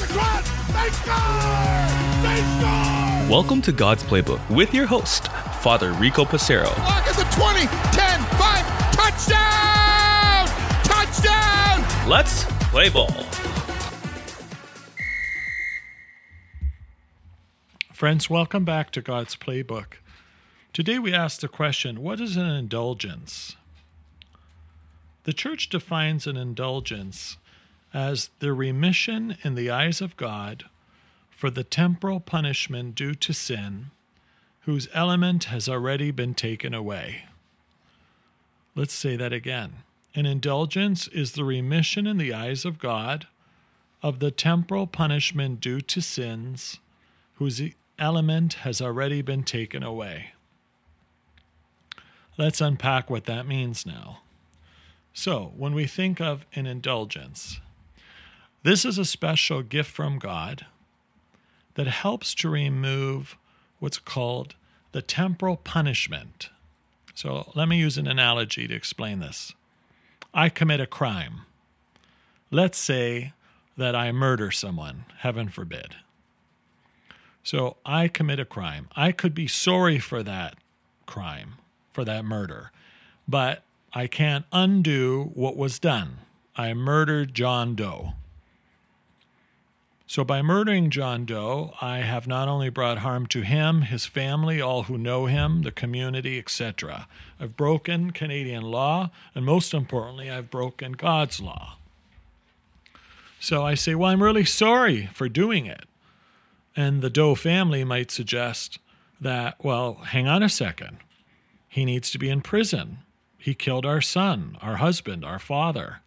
It's cross. They score. They score. Welcome to God's Playbook with your host, Father Rico Passero. Clock is at 20, 10, 5, touchdown! Touchdown! Let's play ball. Friends, welcome back to God's Playbook. Today we ask the question what is an indulgence? The church defines an indulgence as the remission in the eyes of God for the temporal punishment due to sin, whose element has already been taken away. Let's say that again. An indulgence is the remission in the eyes of God of the temporal punishment due to sins, whose element has already been taken away. Let's unpack what that means now. So, when we think of an indulgence, this is a special gift from God that helps to remove what's called the temporal punishment. So, let me use an analogy to explain this. I commit a crime. Let's say that I murder someone, heaven forbid. So I commit a crime. I could be sorry for that crime, for that murder, but I can't undo what was done. I murdered John Doe. So, by murdering John Doe, I have not only brought harm to him, his family, all who know him, the community, etc. I've broken Canadian law, and most importantly, I've broken God's law. So I say, Well, I'm really sorry for doing it. And the Doe family might suggest that, well, hang on a second. He needs to be in prison. He killed our son, our husband, our father,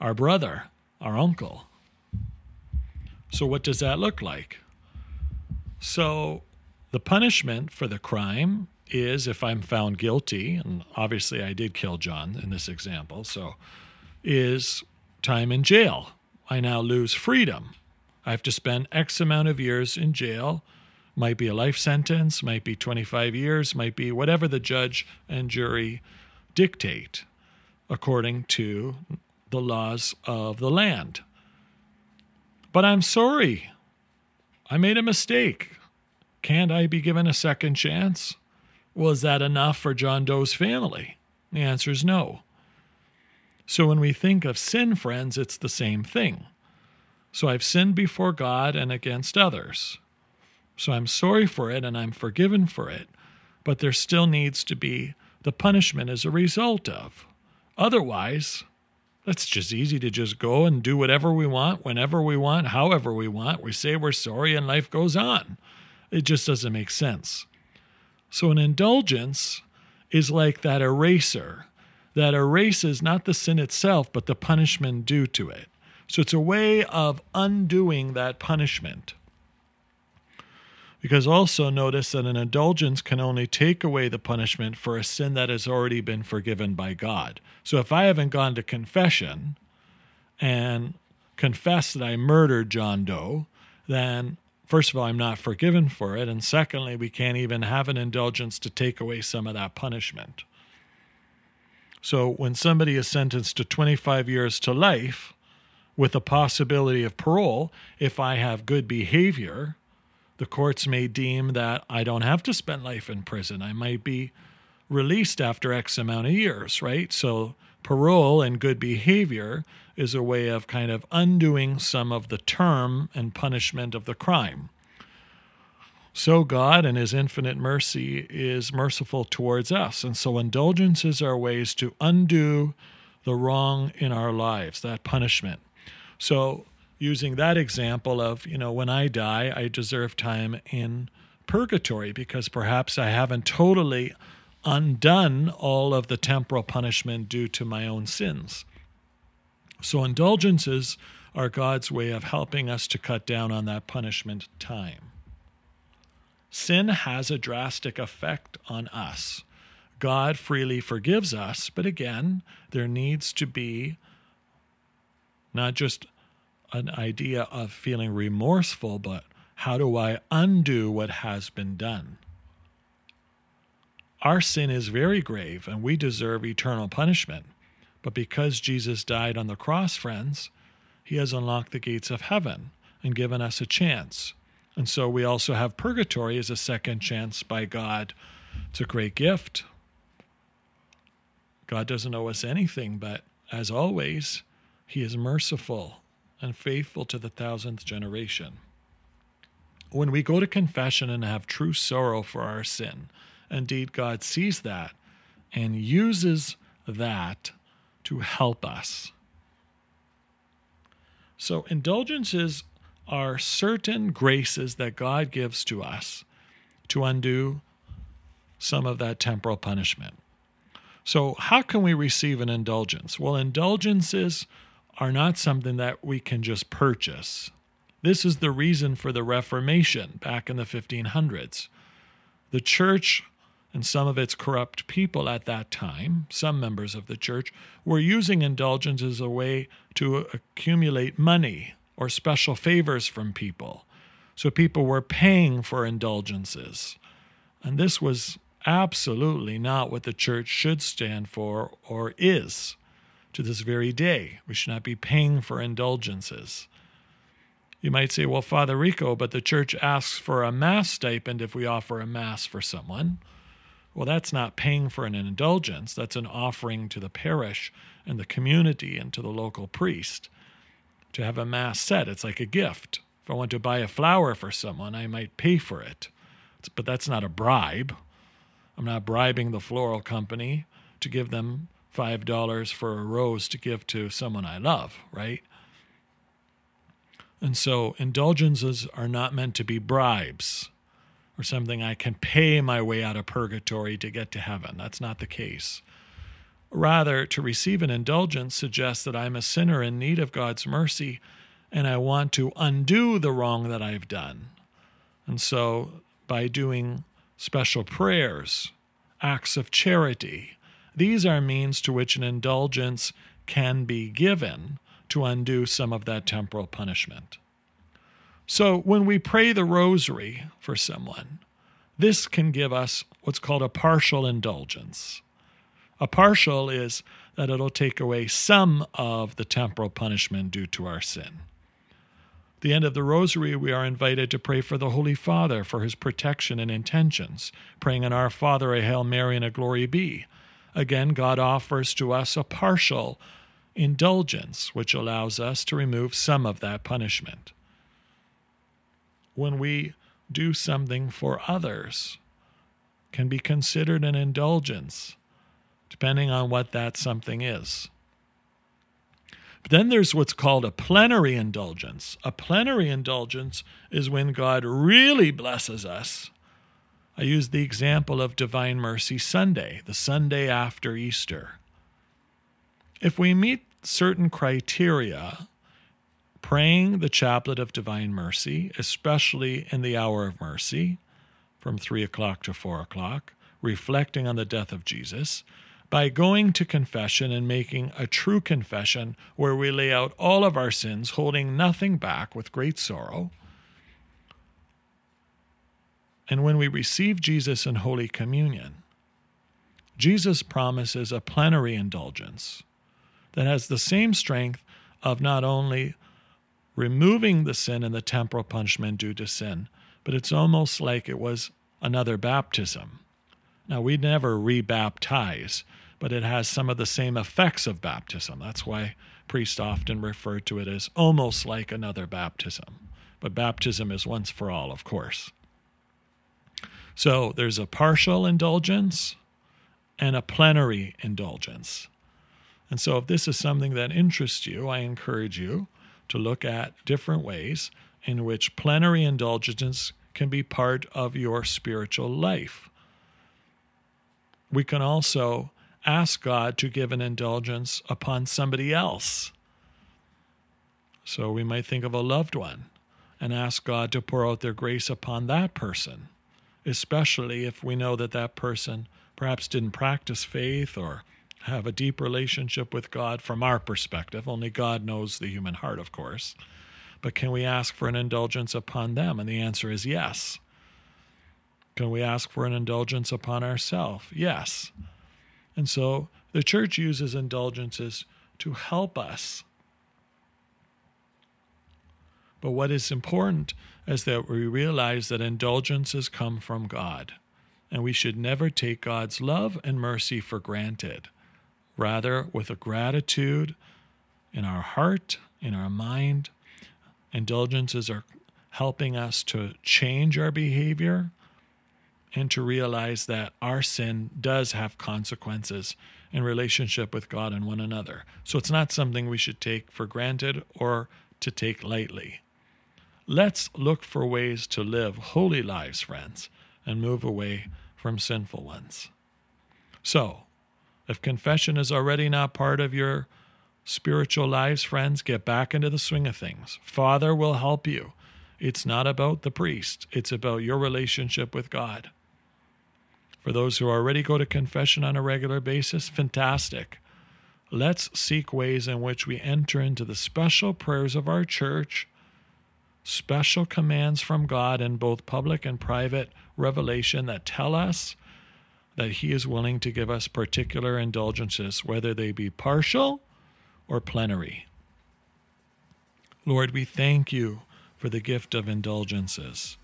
our brother, our uncle. So, what does that look like? So, the punishment for the crime is if I'm found guilty, and obviously I did kill John in this example, so is time in jail. I now lose freedom. I have to spend X amount of years in jail. Might be a life sentence, might be 25 years, might be whatever the judge and jury dictate according to the laws of the land. But I'm sorry. I made a mistake. Can't I be given a second chance? Was that enough for John Doe's family? The answer is no. So when we think of sin, friends, it's the same thing. So I've sinned before God and against others. So I'm sorry for it and I'm forgiven for it, but there still needs to be the punishment as a result of. Otherwise, it's just easy to just go and do whatever we want, whenever we want, however we want. We say we're sorry and life goes on. It just doesn't make sense. So an indulgence is like that eraser that erases not the sin itself, but the punishment due to it. So it's a way of undoing that punishment. Because also notice that an indulgence can only take away the punishment for a sin that has already been forgiven by God. So if I haven't gone to confession and confessed that I murdered John Doe, then first of all, I'm not forgiven for it. And secondly, we can't even have an indulgence to take away some of that punishment. So when somebody is sentenced to 25 years to life with a possibility of parole, if I have good behavior, the courts may deem that I don't have to spend life in prison. I might be released after X amount of years, right? So parole and good behavior is a way of kind of undoing some of the term and punishment of the crime. So God, in His infinite mercy, is merciful towards us. And so indulgences are ways to undo the wrong in our lives, that punishment. So, using that example of, you know, when I die, I deserve time in purgatory because perhaps I haven't totally undone all of the temporal punishment due to my own sins. So, indulgences are God's way of helping us to cut down on that punishment time. Sin has a drastic effect on us. God freely forgives us, but again, there needs to be not just an idea of feeling remorseful, but how do I undo what has been done? Our sin is very grave and we deserve eternal punishment. But because Jesus died on the cross, friends, he has unlocked the gates of heaven and given us a chance. And so we also have purgatory as a second chance by God. It's a great gift. God doesn't owe us anything, but as always, He is merciful and faithful to the thousandth generation. When we go to confession and have true sorrow for our sin, indeed, God sees that and uses that to help us. So, indulgences are certain graces that God gives to us to undo some of that temporal punishment. So, how can we receive an indulgence? Well, indulgences are not something that we can just purchase. This is the reason for the Reformation back in the 1500s. The church and some of its corrupt people at that time, some members of the church, were using indulgence as a way to accumulate money or special favors from people. So people were paying for indulgences. And this was absolutely not what the church should stand for or is to this very day. We should not be paying for indulgences. You might say, well, Father Rico, but the church asks for a Mass stipend if we offer a Mass for someone. Well, that's not paying for an indulgence, that's an offering to the parish and the community and to the local priest. To have a Mass said, it's like a gift. If I want to buy a flower for someone, I might pay for it. But that's not a bribe. I'm not bribing the floral company to give them $5 for a rose to give to someone I love, right? And so indulgences are not meant to be bribes or something I can pay my way out of purgatory to get to heaven. That's not the case. Rather, to receive an indulgence suggests that I'm a sinner in need of God's mercy and I want to undo the wrong that I've done. And so, by doing special prayers, acts of charity, these are means to which an indulgence can be given to undo some of that temporal punishment. So when we pray the rosary for someone, this can give us what's called a partial indulgence. A partial is that it'll take away some of the temporal punishment due to our sin. At the end of the rosary, we are invited to pray for the Holy Father for his protection and intentions, praying in Our Father, a Hail Mary, and a Glory be. Again, God offers to us a partial indulgence, which allows us to remove some of that punishment when we do something for others can be considered an indulgence, depending on what that something is. But then there's what's called a plenary indulgence. A plenary indulgence is when God really blesses us. I use the example of Divine Mercy Sunday, the Sunday after Easter. If we meet certain criteria, praying the chaplet of divine mercy, especially in the hour of mercy, from 3 o'clock to 4 o'clock, reflecting on the death of Jesus, by going to confession and making a true confession where we lay out all of our sins, holding nothing back with great sorrow. And when we receive Jesus in Holy Communion, Jesus promises a plenary indulgence that has the same strength of not only removing the sin and the temporal punishment due to sin, but it's almost like it was another baptism. Now, we never rebaptize, but it has some of the same effects of baptism. That's why priests often refer to it as almost like another baptism. But baptism is once for all, of course. So there's a partial indulgence and a plenary indulgence. And so, if this is something that interests you, I encourage you to look at different ways in which plenary indulgence can be part of your spiritual life. We can also ask God to give an indulgence upon somebody else. So we might think of a loved one and ask God to pour out their grace upon that person, especially if we know that that person perhaps didn't practice faith or have a deep relationship with God from our perspective. Only God knows the human heart, of course. But can we ask for an indulgence upon them? And the answer is yes. Can we ask for an indulgence upon ourselves? Yes. And so the church uses indulgences to help us. But what is important is that we realize that indulgences come from God, and we should never take God's love and mercy for granted. Rather, with a gratitude in our heart, in our mind, indulgences are helping us to change our behavior and to realize that our sin does have consequences in relationship with God and one another. So it's not something we should take for granted or to take lightly. Let's look for ways to live holy lives, friends, and move away from sinful ones. So, if confession is already not part of your spiritual lives, friends, get back into the swing of things. Father will help you. It's not about the priest, it's about your relationship with God. For those who already go to confession on a regular basis, fantastic. Let's seek ways in which we enter into the special prayers of our church, special commands from God in both public and private revelation that tell us that He is willing to give us particular indulgences, whether they be partial or plenary. Lord, we thank you for the gift of indulgences.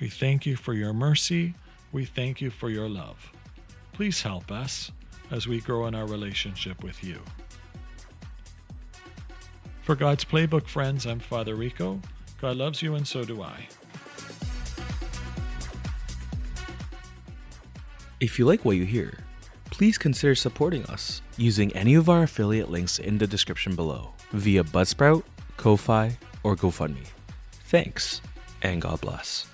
We thank you for your mercy. We thank you for your love. Please help us as we grow in our relationship with you. For God's Playbook friends, I'm Father Rico. God loves you, and so do I. If you like what you hear, please consider supporting us using any of our affiliate links in the description below via Buzzsprout, Ko-Fi, or GoFundMe. Thanks, and God bless.